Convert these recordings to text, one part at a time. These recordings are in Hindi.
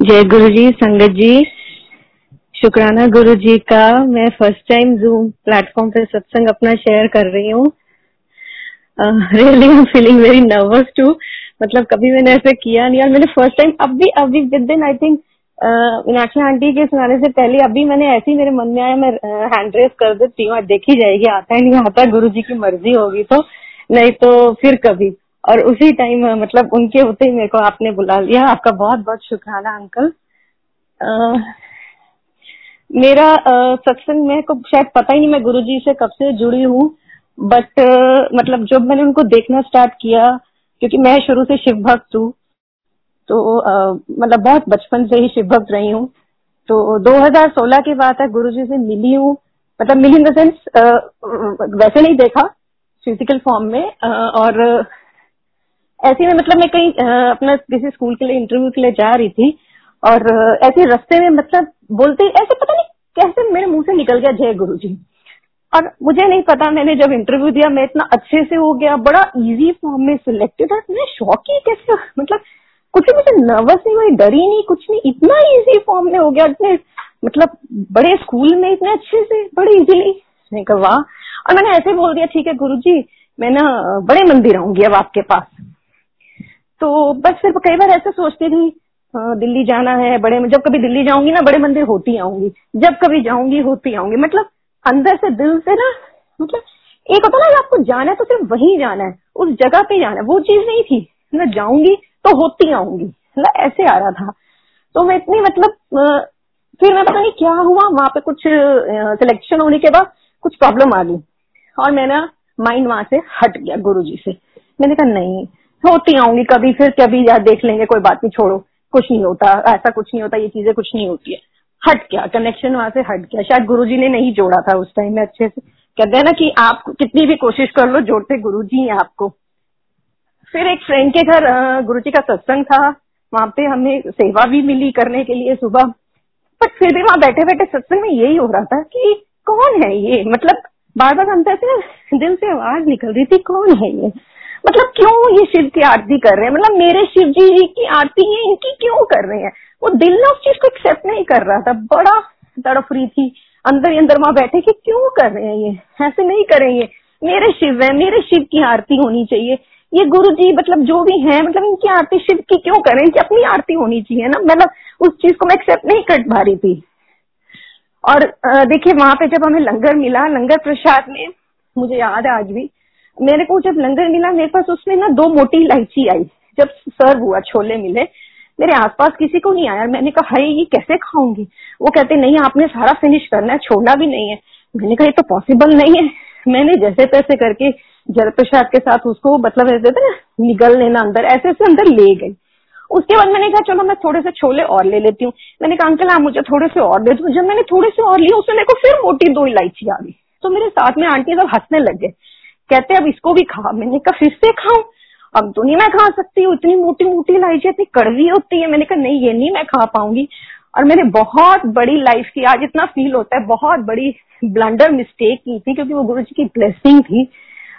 जय गुरु जी संगत जी। शुक्राना गुरु जी का मैं फ़र्स्ट टाइम जूम प्लेटफॉर्म पे सत्संग अपना शेयर कर रही हूँ। Really I feeling very nervous too मतलब कभी मैंने ऐसा किया नहीं और मैंने फ़र्स्ट टाइम अभी अभी विद दिन आई थिंक मीनाक्षी आंटी के सुनाने से पहले अभी मैंने ऐसे ही मेरे मन में आया, मैं हैंड रेस कर देती हूँ देखी जाएगी, आता है नहीं, आता गुरु जी की मर्ज़ी होगी तो। नहीं तो फिर कभी। और उसी टाइम मतलब उनके होते ही मेरे को आपने बुला लिया। आपका बहुत बहुत शुक्राना अंकल आ, मेरा सत्संग में को शायद पता ही नहीं मैं गुरुजी से कब से जुड़ी हूँ बट मतलब जब मैंने उनको देखना स्टार्ट किया क्योंकि मैं शुरू से शिव भक्त हूँ तो आ, मतलब बहुत बचपन से ही शिव भक्त रही हूँ। तो 2016 की बात है गुरुजी से मिली हूँ मतलब मिली इन द सेंस वैसे नहीं देखा फ़िज़िकल फॉर्म में आ, और ऐसे में मतलब मैं कहीं अपना किसी स्कूल के लिए इंटरव्यू के लिए जा रही थी और ऐसे रास्ते में मतलब बोलते ऐसे पता नहीं कैसे मेरे मुँह से निकल गया जय गुरु जी और मुझे नहीं पता, मैंने जब इंटरव्यू दिया, मैं इतना अच्छे से हो गया, बड़ा इजी फॉर्म में सिलेक्टेड और मैं शौक ही कैसे मतलब कुछ भी मुझे नर्वस नहीं हुई, डरी नहीं, कुछ नहीं, इतना इजी फॉर्म में हो गया, इतने मतलब बड़े स्कूल में इतने अच्छे से, बड़े इजीली मैं कहा, वाह। और मैंने ऐसे बोल दिया, ठीक है गुरु जी मैं ना, बड़े मंदिर आऊँगी अब आपके पास। तो बस फिर कई बार ऐसे सोचती थी दिल्ली जाना है, बड़े जब कभी दिल्ली जाऊँगी ना, बड़े मंदिर होती आऊँगी, जब कभी जाऊँगी, होती आऊँगी मतलब अंदर से दिल से ना मतलब एक होता ना आपको जाना है तो सिर्फ़ वहीं जाना है, उस जगह पे जाना है, वो चीज़ नहीं थी, मैं जाऊँगी तो होती आऊँगी मतलब ऐसे आ रहा था। तो मैं इतनी मतलब फिर मैं पता नहीं क्या हुआ, वहाँ पे कुछ सिलेक्शन होने के बाद कुछ प्रॉब्लम आ गई, और मेरा माइंड वहाँ से हट गया गुरु जी से। मैंने कहा, नहीं होती आऊँगी कभी, फिर कभी यार देख लेंगे, कोई बात नहीं, छोड़ो। कुछ नहीं होता, ऐसा कुछ नहीं होता, ये चीज़ें कुछ नहीं होती है। हट गया कनेक्शन वहाँ से हट गया। शायद गुरु ने नहीं जोड़ा था उस टाइम में अच्छे से। कहते हैं ना कि आप कितनी भी कोशिश कर लो, जोड़ते गुरु जी हैं आपको। फिर एक फ्रेंड के घर गुरु जी का सत्संग था। वहाँ पे हमें सेवा भी मिली करने के लिए सुबह। बट फिर भी वहाँ बैठे बैठे सत्संग में यही हो रहा था कि कौन है ये? मतलब बार बार अंदर से दिल से आवाज़ निकल रही थी, कौन है ये? मतलब क्यों ये शिव की आरती कर रहे हैं? मतलब मेरे शिव जी जी की आरती है, इनकी क्यों कर रहे हैं? वो दिल ना उस चीज़ को एक्सेप्ट नहीं कर रहा था। बड़ा तड़फ रही थी। अंदर ही अंदर वहाँ बैठे कि क्यों कर रहे हैं ये? ऐसे नहीं करेंगे मेरे शिव है, मेरे शिव की आरती होनी चाहिए। ये गुरु जी मतलब जो भी है मतलब इनकी आरती शिव की क्यों करें इनकी अपनी आरती होनी चाहिए ना। मतलब उस चीज़ को मैं एक्सेप्ट नहीं कर पा रही थी। और देखिए वहाँ पे जब हमें लंगर मिला, लंगर प्रसाद में, मुझे याद है आज भी मेरे को जब लंगर मिला, मेरे पास उसमें ना दो मोटी इलायची आई। जब सर्व हुआ, छोले मिले, मेरे आसपास किसी को नहीं आया। मैंने कहा हाई ये कैसे खाऊँगी? वो कहते, नहीं, आपने सारा फिनिश करना है छोड़ना भी नहीं है। मैंने कहा, ये तो पॉसिबल नहीं है। मैंने जैसे तैसे करके जल प्रसाद के साथ उसको मतलब ऐसे ना, निगल लेना अंदर, ऐसे ऐसे अंदर ले गई। उसके बाद मैंने कहा, चलो, मैं थोड़े से छोले और ले लेती हूँ। मैंने कहा, अंकल, आप मुझे थोड़े से और दे दो। जब मैंने थोड़े से और लिए, उसमें मेरे को फिर मोटी दो इलायची आ गई। तो मेरे साथ में आंटी सब हंसने लग गए। कहते अब इसको भी खा मैंने कहा, फिर से खाऊं? अब तो नहीं मैं खा सकती हूँ इतनी मोटी मोटी इलायची, इतनी कड़वी होती है। मैंने कहा, नहीं, ये नहीं मैं खा पाऊँगी। और मैंने बहुत बड़ी लाइफ की, आज इतना फील होता है, बहुत बड़ी ब्लंडर मिस्टेक की थी, क्योंकि वो गुरु जी की ब्लेसिंग थी।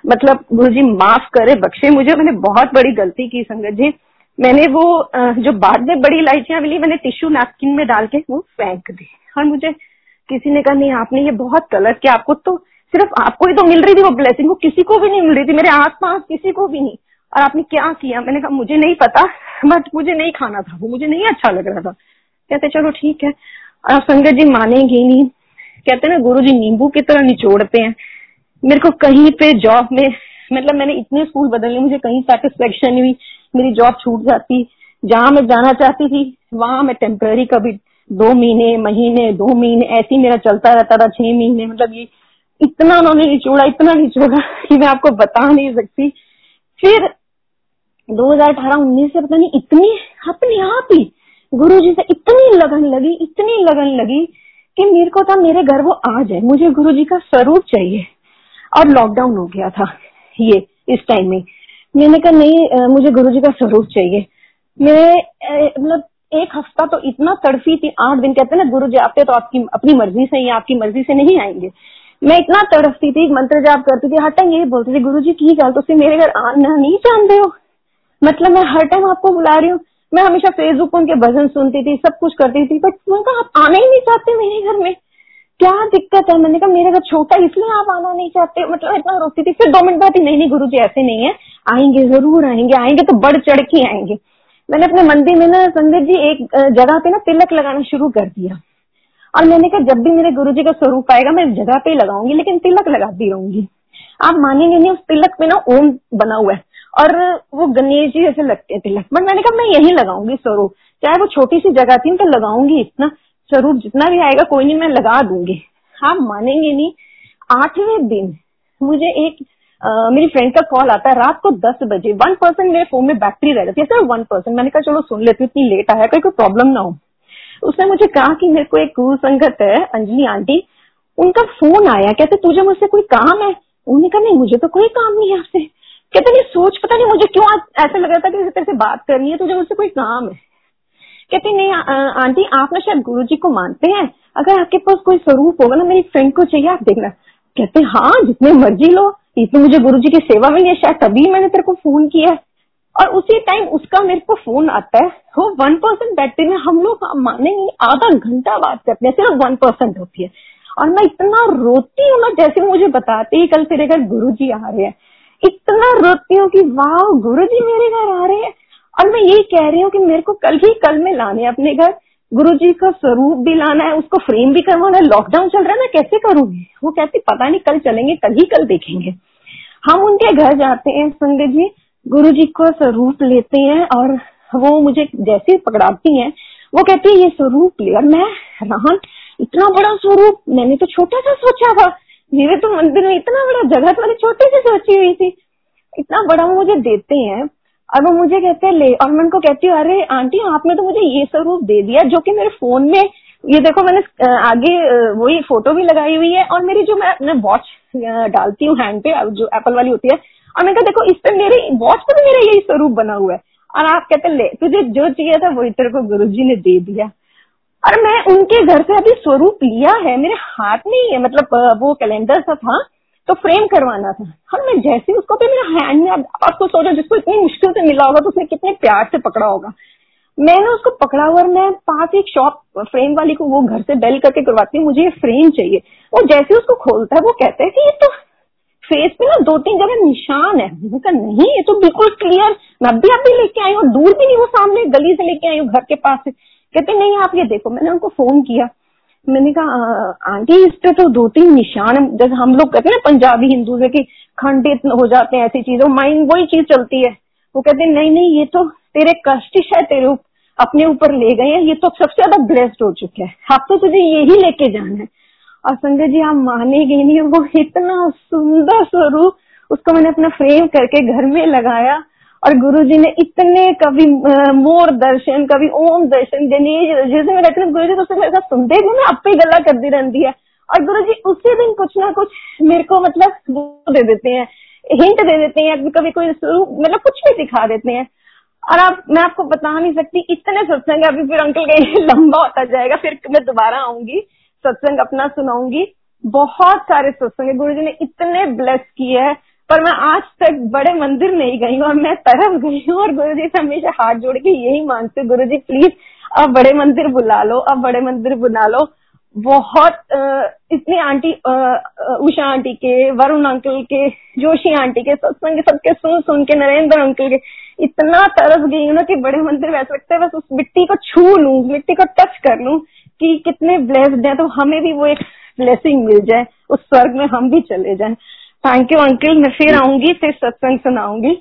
मतलब गुरु जी माफ़ करे, बख्शे मुझे, मैंने बहुत बड़ी गलती की संगत जी। मैंने वो जो बाद में बड़ी इलायचियाँ मिली, मैंने टिश्यू नैपकिन में डाल के वो फेंक दी। और मुझे किसी ने कहा, नहीं, आपने ये बहुत गलत किया, आपको तो सिर्फ़ आपको ही तो मिल रही थी वो ब्लेसिंग वो किसी को भी नहीं मिल रही थी, मेरे आस पास किसी को भी नहीं। और आपने क्या किया? मैंने कहा, मुझे नहीं पता, बट मुझे नहीं खाना था, वो मुझे नहीं अच्छा लग रहा था। कहते, चलो ठीक है। और संगत जी मानेंगे नहीं। कहते ना, गुरु जी नींबू की तरह निचोड़ते हैं। मेरे को कहीं पे जॉब में मतलब मैंने इतने स्कूल बदले मुझे कहीं सेटिस्फेक्शन हुई। मेरी जॉब छूट जाती, जहाँ मैं जाना चाहती थी, वहाँ मैं टेम्पररी कभी दो महीने महीने, दो महीने, ऐसे ही मेरा चलता रहता था, छह महीने मतलब ये इतना उन्होंने निचोड़ा, इतना निचोड़ा कि मैं आपको बता नहीं सकती। फिर 2018-19 से पता नहीं, इतनी, अपने आप ही गुरु जी से इतनी लगन लगी, इतनी लगन लगी कि मेरे को था, मेरे घर वो आ जाए, मुझे गुरु जी का स्वरूप चाहिए। और लॉकडाउन हो गया था, ये, इस टाइम में। मैंने कहा, नहीं मुझे गुरु जी का स्वरूप चाहिए। मैं मतलब एक हफ़्ता तो इतना तड़फी थी, आठ दिन कहते ना गुरु जी आते तो आपकी, अपनी मर्ज़ी से या आपकी मर्ज़ी से नहीं आएँगे। मैं इतना तड़फती थी मंत्र जाप करती थी, हर टाइम यही बोलती थी गुरु जी की गल तुम मेरे घर आना नहीं चाहते हो। मतलब मैं हर टाइम आपको बुला रही हूँ, मैं हमेशा फेसबुक उनके भजन सुनती थी, सब कुछ करती थी बट मैंने कहा, आप आना ही नहीं चाहते मेरे घर में। क्या दिक्कत है? मैंने कहा, मेरे घर छोटा इसलिए आप आना नहीं चाहते। मतलब इतना रोकती थी, फिर दो मिनट बाद ही नहीं नहीं गुरु जी ऐसे नहीं है। आएँगे, ज़रूर आएँगे आएँगे तो बढ़ चढ़ के आएँगे। मैंने अपने मंदिर में ना, संदीप जी, एक जगह पे ना, तिलक लगाना शुरू कर दिया। और मैंने कहा जब भी मेरे गुरु जी का स्वरूप आएगा मैं जगह पे ही लगाऊँगी लेकिन तिलक लगाती रहूँगी। आप मानेंगे नहीं उस तिलक पे ना ओम बना हुआ है और वो गणेश जी जैसे लगते हैं तिलक। बट मैंने कहा मैं यही लगाऊँगी स्वरूप। चाहे वो छोटी सी जगह थी तो लगाऊँगी इतना स्वरूप जितना भी आएगा कोई नहीं मैं लगा दूँगी। आप मानेंगे नहीं आठवें दिन मुझे एक आ, मेरी फ्रेंड का कॉल आता है रात को दस बजे। वन परसेंट मेरे फ़ोन में बैटरी रह जाती है सर वन परसेंट मैंने कहा चलो सुन लेती हूँ इतनी लेट आया कोई कोई प्रॉब्लम ना हो। उसने मुझे कहा कि मेरे को एक गुरु संगत है, अंजलि आंटी। उनका फ़ोन आया, कहते, तुझे मुझसे कोई काम है? उन्होंने कहा, नहीं, मुझे तो कोई काम नहीं है आपसे। कहते नहीं सोच, पता नहीं मुझे क्यों ऐसा लग रहा था कि तेरे से बात करनी है, तुझे मुझसे कोई काम है? कहते, नहीं आंटी, आप ना शायद गुरु जी को मानते हैं। अगर आपके पास कोई स्वरूप होगा ना, मेरी फ्रेंड को चाहिए, आप देखना। कहते हाँ जितने मर्ज़ी लो, इतनी मुझे गुरु जी की सेवा मिली है, शायद तभी मैंने तेरे को फ़ोन किया और उसी टाइम उसका मेरे को फ़ोन आता है। वो वन परसेंट बैटरी में हम लोग मानेंगे आधा घंटा बात करते हैं, सिर्फ़ वन परसेंट होती है। और मैं इतना रोती हूँ ना, जैसे मुझे बताते ही, कल तेरे घर गुरु जी आ रहे हैं। इतना रोती हूँ कि वाह गुरु जी मेरे घर आ रहे हैं। और मैं यही कह रही हूँ कि मेरे को कल ही कल में लाने अपने घर। गुरु जी का स्वरूप भी लाना है, उसको फ्रेम भी करवाना है। लॉकडाउन चल रहा है ना, कैसे करूँगी? वो कहती पता नहीं, कल चलेंगे, कल ही कल देखेंगे। हम उनके घर जाते हैं संजय जी। गुरु जी को स्वरूप लेते हैं और वो मुझे जैसे पकड़ाती हैं, वो कहती है, ये स्वरूप ले और मैं रहन, इतना बड़ा स्वरूप, मैंने तो छोटा सा सोचा था मेरे तो मंदिर में इतना बड़ा जगह तो मैंने छोटी सी सोची हुई थी। इतना बड़ा वो मुझे देते हैं और वो मुझे कहते हैं, ले। और मैं उनको कहती हूँ, अरे, आंटी, आपने तो मुझे ये स्वरूप दे दिया जो कि मेरे फ़ोन में, ये देखो मैंने आगे वही फ़ोटो भी लगाई हुई है और मेरी जो मैं वॉच डालती हूँ हैंड पे, जो एप्पल वाली होती है और मैं कहा, देखो, इस पे मेरे वॉच पे तो मेरा यही स्वरूप बना हुआ है। और आप कहते ले, तुझे जो चाहिए था वही तेरे को गुरु ने दे दिया। और मैं उनके घर से अभी स्वरूप लिया है, मेरे हाथ में ही है मतलब वो कैलेंडर सा था तो फ्रेम करवाना था। हम मैं जैसे उसको पे मेरा हैंड में आप तो सोचो, जिसको इतनी मुश्किल से मिला होगा तो उसने कितने प्यार से पकड़ा होगा। मैंने उसको पकड़ा हुआ और मैं पास एक शॉप फ्रेम वाली को वो घर से बेल करके करवाती हूँ, मुझे ये फ्रेम चाहिए। वो जैसे उसको खोलता है, वो कहता है कि ये तो फेस पे ना दो तीन जगह निशान है। मैंने कहा, नहीं, ये तो बिल्कुल क्लियर मैं भी अभी लेके आई हूँ, दूर भी नहीं वो सामने गली से लेके आई हूँ, घर के पास से। कहते, नहीं, आप ये देखो। मैंने उनको फ़ोन किया। मैंने कहा आंटी, इस पे तो दो तीन निशान जैसे हम लोग कहते हैं ना, पंजाबी हिंदू से कि खंडित हो जाते हैं, ऐसी चीज़ों माइंड वही चीज़ चलती है। वो कहते हैं नहीं नहीं, ये तो तेरे कष्ट है तेरे अपने ऊपर ले गए हैं। ये तो सबसे ज़्यादा ब्लेस्ड हो चुके हैं। अब तो तुझे यही लेके जाना है। और संजय जी, आप मानेगे नहीं, वो इतना सुंदर स्वरूप उसको मैंने अपना फ्रेम करके घर में लगाया और गुरु जी ने इतने कभी मोर दर्शन कभी ओम दर्शन देने जैसे मैं रहती गुरु जी तो मेरे साथ सुनते ही मैं आपे गला करती रहती है। और गुरु जी उसी दिन कुछ ना कुछ मेरे को मतलब वो दे देते हैं हिंट दे देते हैं, कभी कोई स्वरूप मतलब कुछ भी दिखा देते हैं। और आप, मैं आपको बता नहीं सकती, इतने सत्संग अभी फिर अंकल का लंबा होता जाएगा, फिर मैं दोबारा आऊँगी। सत्संग अपना सुनाऊँगी। बहुत सारे सत्संग गुरु जी ने इतने ब्लेस किए हैं। पर मैं आज तक बड़े मंदिर नहीं गई हूँ और मैं तरफ़ गई हूँ और गुरु जी से हमेशा हाथ जोड़ के यही मांगते गुरु जी प्लीज़ अब बड़े मंदिर बुला लो, अब बड़े मंदिर बुला लो। बहुत इतनी आंटी उषा आंटी के, वरुण अंकल के, जोशी आंटी के, सत्संग सबके सुन सुन के, नरेंद्र अंकल के, इतना तरस गई हूँ ना कि बड़े मंदिर वैसे लगता है बस उस मिट्टी को छू लू, मिट्टी को टच कर लू। कि कितने ब्लेस्ड हैं तो हमें भी वो एक ब्लेसिंग मिल जाए उस स्वर्ग में हम भी चले जाएँ। थैंक यू अंकल मैं फिर आऊँगी फिर सत्संग सुनाऊँगी।